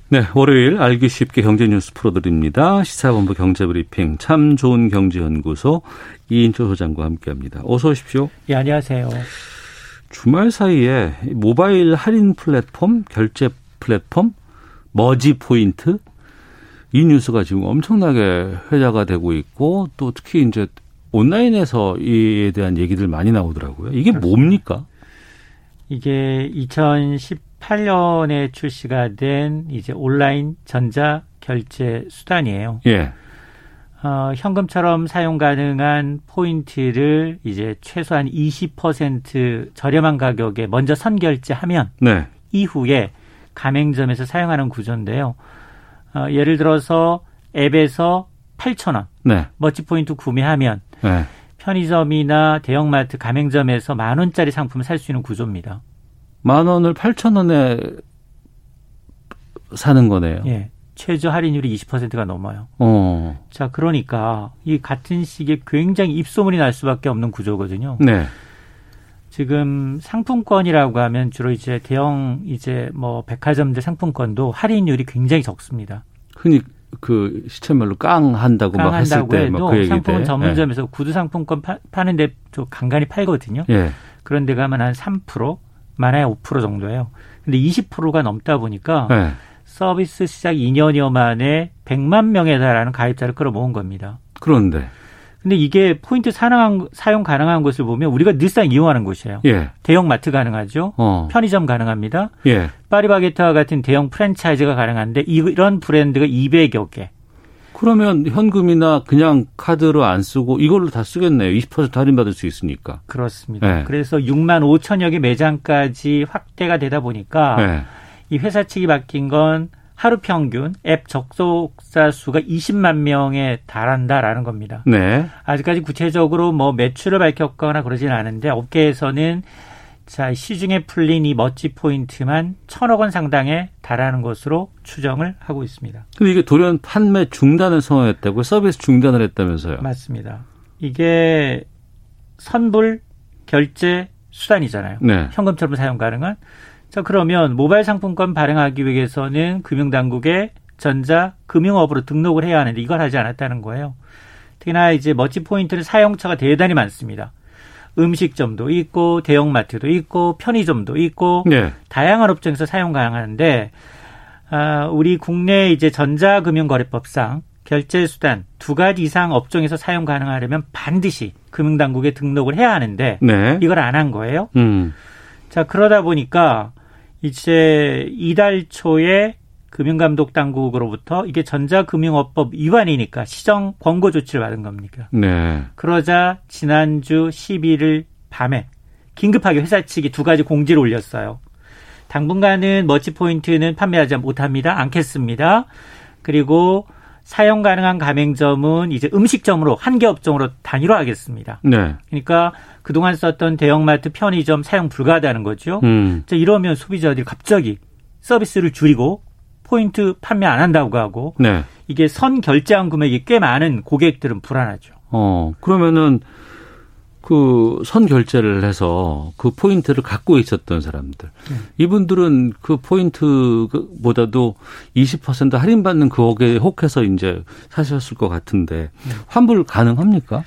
네, 월요일 알기 쉽게 경제 뉴스 풀어드립니다. 시사본부 경제브리핑 참 좋은 경제연구소 이인초 소장과 함께합니다. 어서 오십시오. 예, 안녕하세요. 주말 사이에 모바일 할인 플랫폼, 결제 플랫폼, 머지 포인트 이 뉴스가 지금 엄청나게 회자가 되고 있고 또 특히 이제 온라인에서 이에 대한 얘기들 많이 나오더라고요. 이게 뭡니까? 이게 2018년에 출시가 된 이제 온라인 전자 결제 수단이에요. 예. 어, 현금처럼 사용 가능한 포인트를 이제 최소한 20% 저렴한 가격에 먼저 선결제하면 네. 이후에 가맹점에서 사용하는 구조인데요. 어, 예를 들어서 앱에서 8,000원 네. 머치 포인트 구매하면 네. 편의점이나 대형마트 가맹점에서 만 원짜리 상품을 살 수 있는 구조입니다. 만 원을 8천 원에 사는 거네요. 예. 최저 할인율이 20%가 넘어요. 어. 자, 그러니까 이 같은 시기에 굉장히 입소문이 날 수밖에 없는 구조거든요. 네. 지금 상품권이라고 하면 주로 이제 대형 이제 뭐 백화점들 상품권도 할인율이 굉장히 적습니다. 흔히 그 시체말로 깡 한다고 막 했을 때그 상품은 전문점에서 예. 구두 상품권 파, 파는데 좀 간간히 팔거든요. 예. 그런데 가면 한 3%, 많아야 5% 정도예요. 근데 20%가 넘다 보니까 예. 서비스 시작 2년여 만에 100만 명에 달하는 가입자를 끌어모은 겁니다. 그런데 근데 이게 포인트 사용, 사용 가능한 것을 보면 우리가 늘상 이용하는 곳이에요. 예. 대형 마트 가능하죠. 어. 편의점 가능합니다. 예. 파리바게트와 같은 대형 프랜차이즈가 가능한데 이런 브랜드가 200여 개. 그러면 현금이나 그냥 카드로 안 쓰고 이걸로 다 쓰겠네요. 20% 할인받을 수 있으니까. 그렇습니다. 예. 그래서 6만 5천여 개 매장까지 확대가 되다 보니까 예. 이 회사 측이 밝힌 건 하루 평균 앱 접속자 수가 20만 명에 달한다라는 겁니다. 네. 아직까지 구체적으로 뭐 매출을 밝혔거나 그러지는 않은데 업계에서는 자, 시중에 풀린 이 머지 포인트만 천억 원 상당에 달하는 것으로 추정을 하고 있습니다. 근데 이게 돌연 판매 중단을 선언했다고 서비스 중단을 했다면서요? 맞습니다. 이게 선불 결제 수단이잖아요. 네. 현금처럼 사용 가능한 자, 그러면 모바일 상품권 발행하기 위해서는 금융당국에 전자 금융업으로 등록을 해야 하는데 이걸 하지 않았다는 거예요. 특히나 이제 멋지 포인트는 사용처가 대단히 많습니다. 음식점도 있고 대형마트도 있고 편의점도 있고 네. 다양한 업종에서 사용 가능한데 아, 우리 국내 이제 전자금융거래법상 결제 수단 두 가지 이상 업종에서 사용 가능하려면 반드시 금융당국에 등록을 해야 하는데 네. 이걸 안 한 거예요. 음. 자 그러다 보니까 이제 이달 초에 금융감독 당국으로부터 이게 전자금융업법 위반이니까 시정 권고 조치를 받은 겁니까? 네. 그러자 지난주 12일 밤에 긴급하게 회사 측이 두 가지 공지를 올렸어요. 당분간은 머치 포인트는 판매하지 못합니다. 않겠습니다. 그리고 사용 가능한 가맹점은 이제 음식점으로 한 개 업종으로 단일화하겠습니다. 네. 그러니까 그동안 썼던 대형마트 편의점 사용 불가하다는 거죠. 음. 자, 이러면 소비자들이 갑자기 서비스를 줄이고 포인트 판매 안 한다고 하고 네. 이게 선 결제한 금액이 꽤 많은 고객들은 불안하죠. 어, 그러면은 그 선 결제를 해서 그 포인트를 갖고 있었던 사람들. 네. 이분들은 그 포인트보다도 20% 할인받는 그거에 혹해서 이제 사셨을 것 같은데 네. 환불 가능합니까?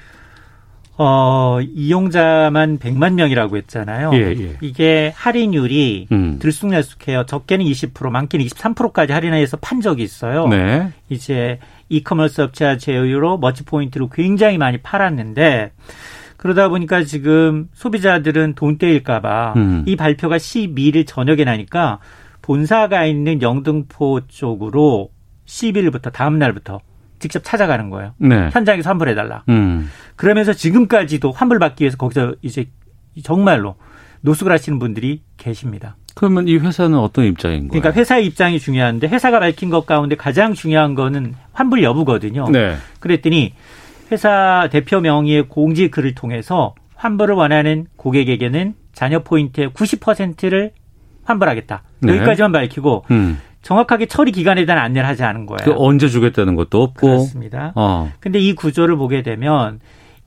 어, 이용자만 100만 명이라고 했잖아요. 예, 예. 이게 할인율이 음. 들쑥날쑥해요. 적게는 20%, 많게는 23%까지 할인해서 판 적이 있어요. 네. 이제 이커머스 업체와 제휴로 머치 포인트를 굉장히 많이 팔았는데 그러다 보니까 지금 소비자들은 돈 떼일까봐 음. 이 발표가 12일 저녁에 나니까 본사가 있는 영등포 쪽으로 12일부터 다음 날부터 직접 찾아가는 거예요. 네. 현장에서 환불해달라. 음. 그러면서 지금까지도 환불받기 위해서 거기서 이제 정말로 노숙을 하시는 분들이 계십니다. 그러면 이 회사는 어떤 입장인 거예요? 그러니까 회사의 입장이 중요한데 회사가 밝힌 것 가운데 가장 중요한 거는 환불 여부거든요. 네. 그랬더니 회사 대표 명의의 공지 글을 통해서 환불을 원하는 고객에게는 잔여 포인트의 90%를 환불하겠다. 네. 여기까지만 밝히고 음. 정확하게 처리 기간에 대한 안내를 하지 않은 거예요. 그 언제 주겠다는 것도 없고. 그렇습니다. 어. 근데 이 구조를 보게 되면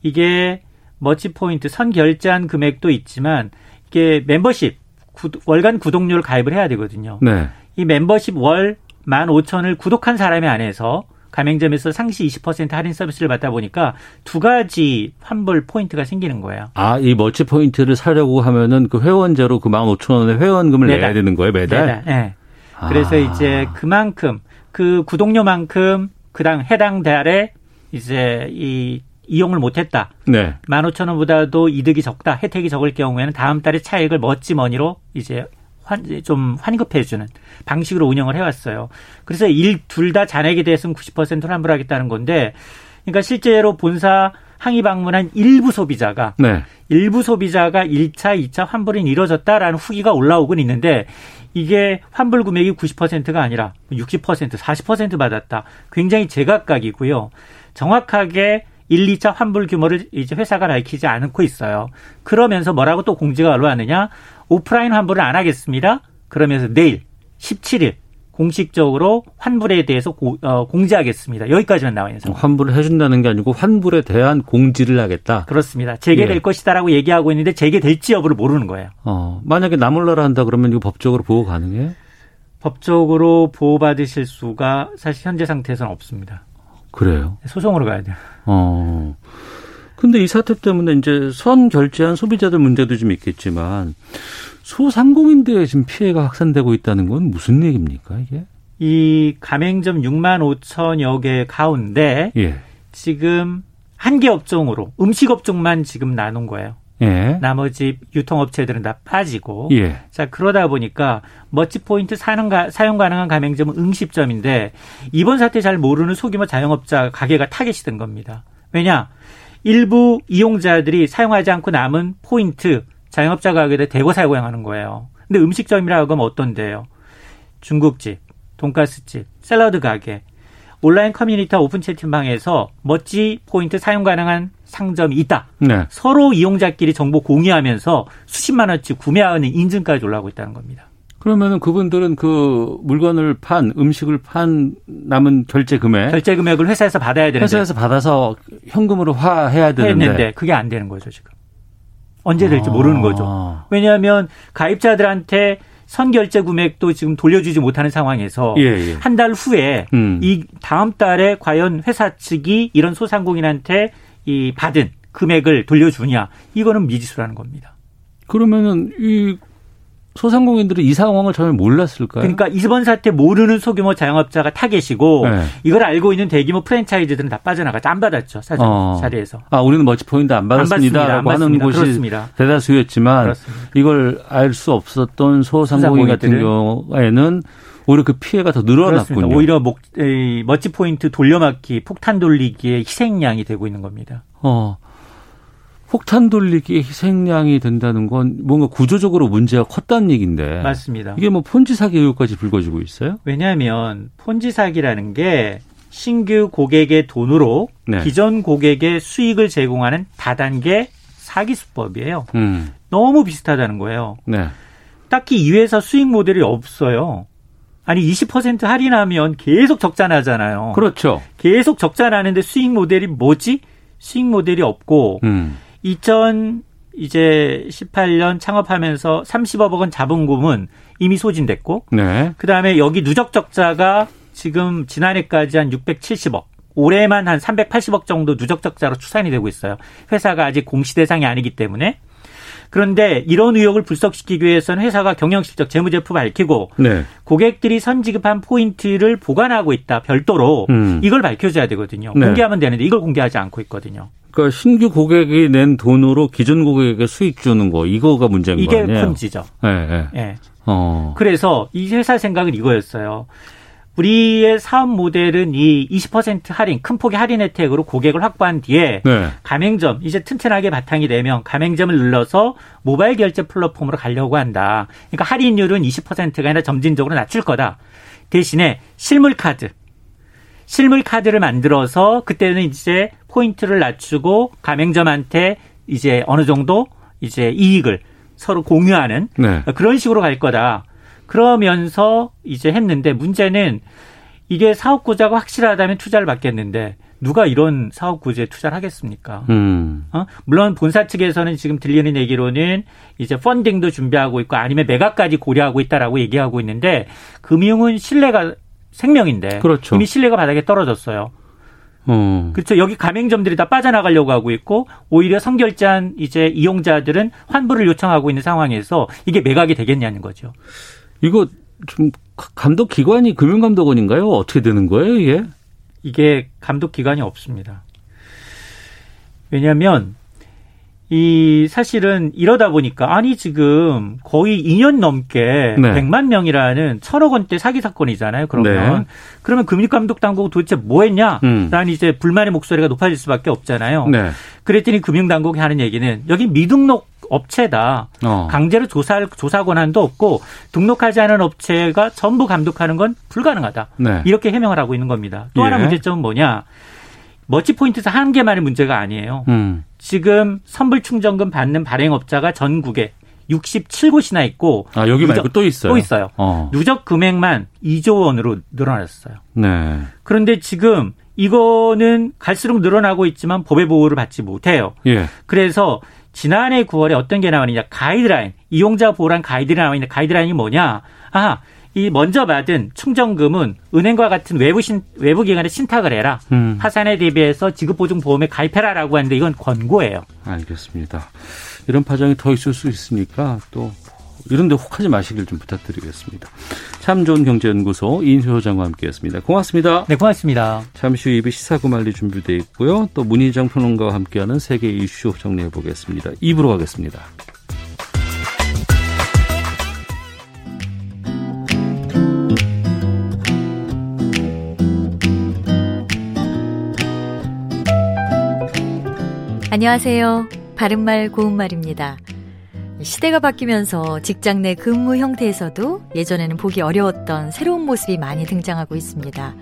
이게 머지 포인트 선 결제한 금액도 있지만 이게 멤버십 구, 월간 구독료를 가입을 해야 되거든요. 네. 이 멤버십 월 15,000을 구독한 사람이 안에서 가맹점에서 상시 20% 할인 서비스를 받다 보니까 두 가지 환불 포인트가 생기는 거예요. 아, 이 머지 포인트를 사려고 하면은 그 회원제로 그 15,000원의 회원금을 매달. 내야 되는 거예요, 매달? 매달. 네. 아. 그래서 이제 그만큼 그 구독료만큼 그당 해당 달에 이제 이 이용을 못했다. 네. 15,000원보다도 이득이 적다. 혜택이 적을 경우에는 다음 달에 차익을 머지 머니로 이제 환, 좀 환급해주는 방식으로 운영을 해왔어요. 그래서 일, 둘 다 잔액에 대해서는 90%를 환불하겠다는 건데, 그러니까 실제로 본사 항의 방문한 일부 소비자가, 네. 일부 소비자가 1차, 2차 환불이 이뤄졌다라는 후기가 올라오곤 있는데, 이게 환불 금액이 90%가 아니라 60%, 40% 받았다. 굉장히 제각각이고요. 정확하게 1, 2차 환불 규모를 이제 회사가 밝히지 않고 있어요. 그러면서 뭐라고 또 공지가 올라왔느냐? 오프라인 환불을 안 하겠습니다. 그러면서 내일 17일 공식적으로 환불에 대해서 고, 어, 공지하겠습니다. 여기까지만 나와 있는 상황. 환불을 해준다는 게 아니고 환불에 대한 공지를 하겠다. 그렇습니다. 재개될 예. 것이다라고 얘기하고 있는데 재개될지 여부를 모르는 거예요. 어, 만약에 나 몰라라 한다 그러면 이거 법적으로 보호 가능해요? 법적으로 보호받으실 수가 사실 현재 상태에서는 없습니다. 그래요? 소송으로 가야 돼요. 어. 근데 이 사태 때문에 이제 선 결제한 소비자들 문제도 좀 있겠지만 소상공인들의 지금 피해가 확산되고 있다는 건 무슨 얘기입니까, 이게? 이 가맹점 6만 5천여 개 가운데 예. 지금 한 개 업종으로 음식 업종만 지금 나눈 거예요. 예. 나머지 유통업체들은 다 빠지고. 예. 자, 그러다 보니까 멋지 포인트 사는 가, 사용 가능한 가맹점은 응십점인데 이번 사태 잘 모르는 소규모 자영업자 가게가 타겟이 된 겁니다. 왜냐? 일부 이용자들이 사용하지 않고 남은 포인트 자영업자 가게에 대거 사용하는 거예요. 근데 음식점이라고 하면 어떤데요? 중국집, 돈가스집, 샐러드 가게, 온라인 커뮤니티 오픈 채팅방에서 머지 포인트 사용 가능한 상점이 있다. 네. 서로 이용자끼리 정보 공유하면서 수십만 원치 구매하는 인증까지 올라오고 있다는 겁니다. 그러면은 그분들은 그 물건을 판 음식을 판 남은 결제 금액 결제 금액을 회사에서 받아야 되는데 회사에서 받아서 현금으로 화해야 되는데 했는데 그게 안 되는 거죠 지금 언제 될지 아. 모르는 거죠 왜냐하면 가입자들한테 선결제 금액도 지금 돌려주지 못하는 상황에서 예, 예. 한달 후에 음. 이 다음 달에 과연 회사 측이 이런 소상공인한테 이 받은 금액을 돌려주냐 이거는 미지수라는 겁니다. 그러면은 이 소상공인들은 이 상황을 전혀 몰랐을까요? 그러니까 이번 사태 모르는 소규모 자영업자가 타겟이고 네. 이걸 알고 있는 대규모 프랜차이즈들은 다 빠져나가지 안 받았죠 사전 어. 자리에서. 아 우리는 머지 포인트 안 받았습니다라고 하는 곳이 그렇습니다. 대다수였지만 그렇습니다. 이걸 알 수 없었던 소상공인 같은 경우에는 오히려 그 피해가 더 늘어났군요. 그렇습니다. 오히려 목, 에이, 머지 포인트 돌려막기, 폭탄 돌리기의 희생양이 되고 있는 겁니다. 어. 폭탄 돌리기에 희생양이 된다는 건 뭔가 구조적으로 문제가 컸다는 얘기인데. 맞습니다. 이게 뭐 폰지 사기 의혹까지 불거지고 있어요? 왜냐하면 폰지 사기라는 게 신규 고객의 돈으로 네. 기존 고객의 수익을 제공하는 다단계 사기 수법이에요. 음. 너무 비슷하다는 거예요. 네. 딱히 이 회사 수익 모델이 없어요. 아니 20% 할인하면 계속 적자 나잖아요. 그렇죠. 계속 적자 나는데 수익 모델이 뭐지? 수익 모델이 없고 음. 2000 이제 18년 창업하면서 30억 원 자본금은 이미 소진됐고, 네. 그 다음에 여기 누적 적자가 지금 지난해까지 한 670억, 올해만 한 380억 정도 누적 적자로 추산이 되고 있어요. 회사가 아직 공시 대상이 아니기 때문에. 그런데 이런 의혹을 불석시키기 위해서는 회사가 경영실적 재무제표 밝히고 네. 고객들이 선지급한 포인트를 보관하고 있다 별도로 음. 이걸 밝혀줘야 되거든요. 네. 공개하면 되는데 이걸 공개하지 않고 있거든요. 그러니까 신규 고객이 낸 돈으로 기존 고객에게 수익 주는 거 이거가 문제인 거예요. 이게 펀지죠. 네, 네. 네. 어. 그래서 이 회사 생각은 이거였어요. 우리의 사업 모델은 이 20% 할인, 큰 폭의 할인 혜택으로 고객을 확보한 뒤에 네. 가맹점, 이제 튼튼하게 바탕이 되면 가맹점을 눌러서 모바일 결제 플랫폼으로 가려고 한다. 그러니까 할인율은 20%가 아니라 점진적으로 낮출 거다. 대신에 실물 카드, 실물 카드를 만들어서 그때는 이제 포인트를 낮추고 가맹점한테 이제 어느 정도 이제 이익을 서로 공유하는 네. 그런 식으로 갈 거다. 그러면서 이제 했는데 문제는 이게 사업 구조가 확실하다면 투자를 받겠는데 누가 이런 사업 구조에 투자를 하겠습니까? 음. 어? 물론 본사 측에서는 지금 들리는 얘기로는 이제 펀딩도 준비하고 있고 아니면 매각까지 고려하고 있다라고 얘기하고 있는데 금융은 신뢰가 생명인데 그렇죠. 이미 신뢰가 바닥에 떨어졌어요. 어. 그렇죠. 여기 가맹점들이 다 빠져나가려고 하고 있고 오히려 성결제한 이제 이용자들은 환불을 요청하고 있는 상황에서 이게 매각이 되겠냐는 거죠. 이거 좀 감독 기관이 금융감독원인가요? 어떻게 되는 거예요, 이게? 이게 감독 기관이 없습니다. 왜냐하면 이 사실은 이러다 보니까 아니 지금 거의 2년 넘게 네. 100만 명이라는 천억 원대 사기 사건이잖아요. 그러면 네. 그러면 금융감독 당국은 도대체 뭐 했냐? 음. 라는 이제 불만의 목소리가 높아질 수밖에 없잖아요. 네. 그랬더니 금융당국이 하는 얘기는 여기 미등록 업체다. 어. 강제로 조사 조사 권한도 없고 등록하지 않은 업체가 전부 감독하는 건 불가능하다. 네. 이렇게 해명을 하고 있는 겁니다. 또 예. 하나 문제점은 뭐냐? 머치 포인트에서 한 개만의 문제가 아니에요. 음. 지금 선불 충전금 받는 발행업자가 전국에 67곳이나 있고 아 여기 말고 또 있어요. 또 있어요. 어. 누적 금액만 2조 원으로 늘어났어요. 네. 그런데 지금 이거는 갈수록 늘어나고 있지만 법의 보호를 받지 못해요. 예. 그래서 지난해 9월에 어떤 게 나왔느냐 가이드라인 이용자 보호란 가이드라인 가이드라인이 뭐냐? 아, 이 먼저 받은 충전금은 은행과 같은 외부 신, 외부 기관에 신탁을 해라. 음. 파산에 대비해서 지급보증보험에 가입해라라고 하는데 이건 권고예요. 알겠습니다. 이런 파장이 더 있을 수 있으니까 또 이런 데 혹하지 마시길 좀 부탁드리겠습니다. 참 좋은 경제연구소 이인수 소장과 함께했습니다. 고맙습니다. 네, 고맙습니다. 잠시 후 입의 시사구말리 준비되어 있고요. 또 문희정 평론가와 함께하는 세계 이슈 정리해 보겠습니다. 입으로 가겠습니다. 안녕하세요. 바른말 고운말입니다. 시대가 바뀌면서 직장 내 근무 형태에서도 예전에는 보기 어려웠던 새로운 모습이 많이 등장하고 있습니다.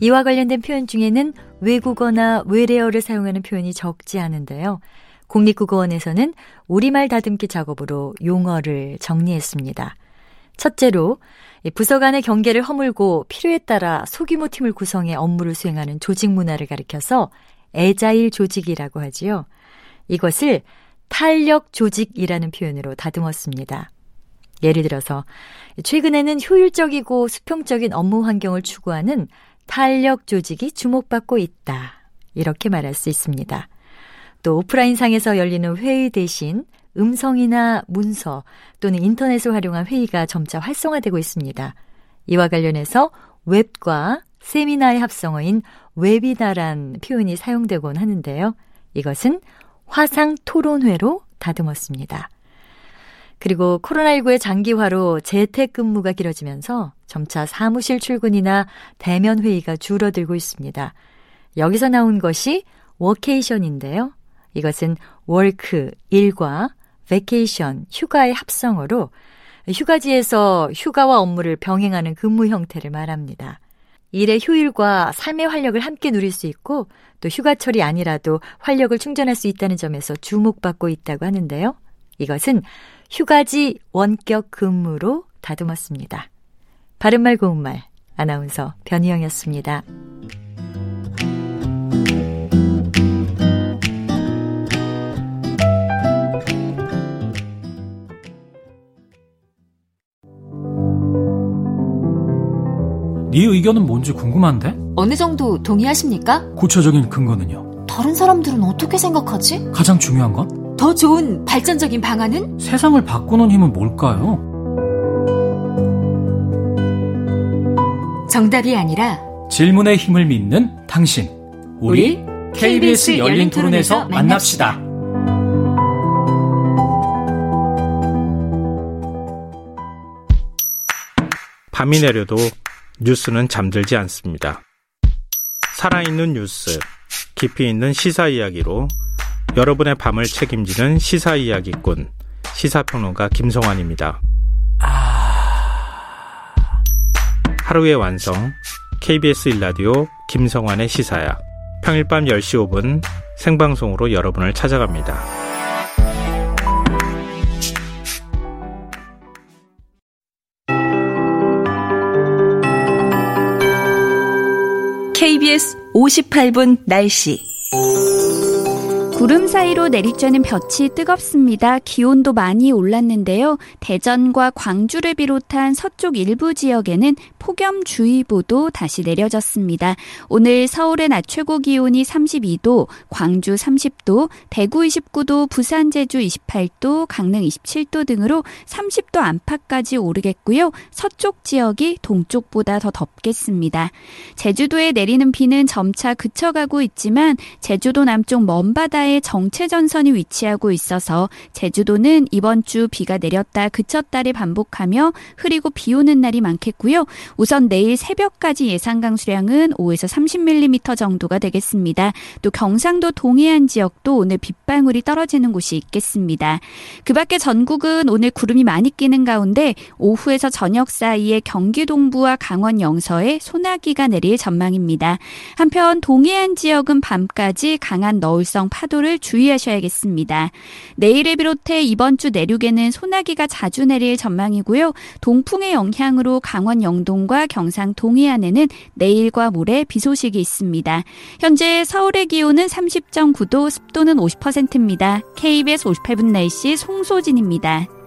이와 관련된 표현 중에는 외국어나 외래어를 사용하는 표현이 적지 않은데요. 국립국어원에서는 우리말 다듬기 작업으로 용어를 정리했습니다. 첫째로 부서 간의 경계를 허물고 필요에 따라 소규모 팀을 구성해 업무를 수행하는 조직 문화를 가리켜서 애자일 조직이라고 하지요. 이것을 탄력 조직이라는 표현으로 다듬었습니다. 예를 들어서 최근에는 효율적이고 수평적인 업무 환경을 추구하는 탄력 조직이 주목받고 있다. 이렇게 말할 수 있습니다. 또 오프라인상에서 열리는 회의 대신 음성이나 문서 또는 인터넷을 활용한 회의가 점차 활성화되고 있습니다. 이와 관련해서 웹과 세미나의 합성어인 webinar란 표현이 사용되곤 하는데요. 이것은 화상 토론회로 다듬었습니다. 그리고 코로나19의 장기화로 재택근무가 길어지면서 점차 사무실 출근이나 대면 회의가 줄어들고 있습니다. 여기서 나온 것이 workation인데요. 이것은 work, 일과 vacation, 휴가의 합성어로 휴가지에서 휴가와 업무를 병행하는 근무 형태를 말합니다. 일의 효율과 삶의 활력을 함께 누릴 수 있고 또 휴가철이 아니라도 활력을 충전할 수 있다는 점에서 주목받고 있다고 하는데요. 이것은 휴가지 원격 근무로 다듬었습니다. 바른말 고운말 아나운서 변희영이었습니다. 네 의견은 뭔지 궁금한데? 어느 정도 동의하십니까? 구체적인 근거는요? 다른 사람들은 어떻게 생각하지? 가장 중요한 건? 더 좋은 발전적인 방안은? 세상을 바꾸는 힘은 뭘까요? 정답이 아니라 질문의 힘을 믿는 당신. 우리, 우리 KBS 열린 토론에서 만납시다. 밤이 내려도 뉴스는 잠들지 않습니다. 살아있는 뉴스, 깊이 있는 시사 이야기로 여러분의 밤을 책임지는 시사 이야기꾼, 시사평론가 김성환입니다. 하루의 완성, KBS 일라디오 김성환의 시사야. 평일 밤 10시 5분 생방송으로 여러분을 찾아갑니다. KBS 58분 날씨. 구름 사이로 내리쬐는 볕이 뜨겁습니다. 기온도 많이 올랐는데요. 대전과 광주를 비롯한 서쪽 일부 지역에는 폭염주의보도 다시 내려졌습니다. 오늘 서울의 낮 최고 기온이 32도, 광주 30도, 대구 29도, 부산 제주 28도, 강릉 27도 등으로 30도 안팎까지 오르겠고요. 서쪽 지역이 동쪽보다 더 덥겠습니다. 제주도에 내리는 비는 점차 그쳐가고 있지만 제주도 남쪽 먼바다에 하나의 정체 전선이 위치하고 있어서 제주도는 이번 주 비가 내렸다 그쳤다를 반복하며 흐리고 비 오는 날이 많겠고요. 우선 내일 새벽까지 예상 강수량은 5에서 30mm 정도가 되겠습니다. 또 경상도 동해안 지역도 오늘 빗방울이 떨어지는 곳이 있겠습니다. 그 밖에 전국은 오늘 구름이 많이 끼는 가운데 오후에서 저녁 사이에 경기 동부와 강원 영서에 소나기가 내릴 전망입니다. 한편 동해안 지역은 밤까지 강한 너울성 파 도를 주의하셔야겠습니다. 내일을 비롯해 이번 주 내륙에는 소나기가 자주 내릴 전망이고요. 동풍의 영향으로 강원 영동과 경상 동해안에는 내일과 모레 비 소식이 있습니다. 현재 서울의 기온은 30.9도, 습도는 50%입니다. KBS 58분 날씨 송소진입니다.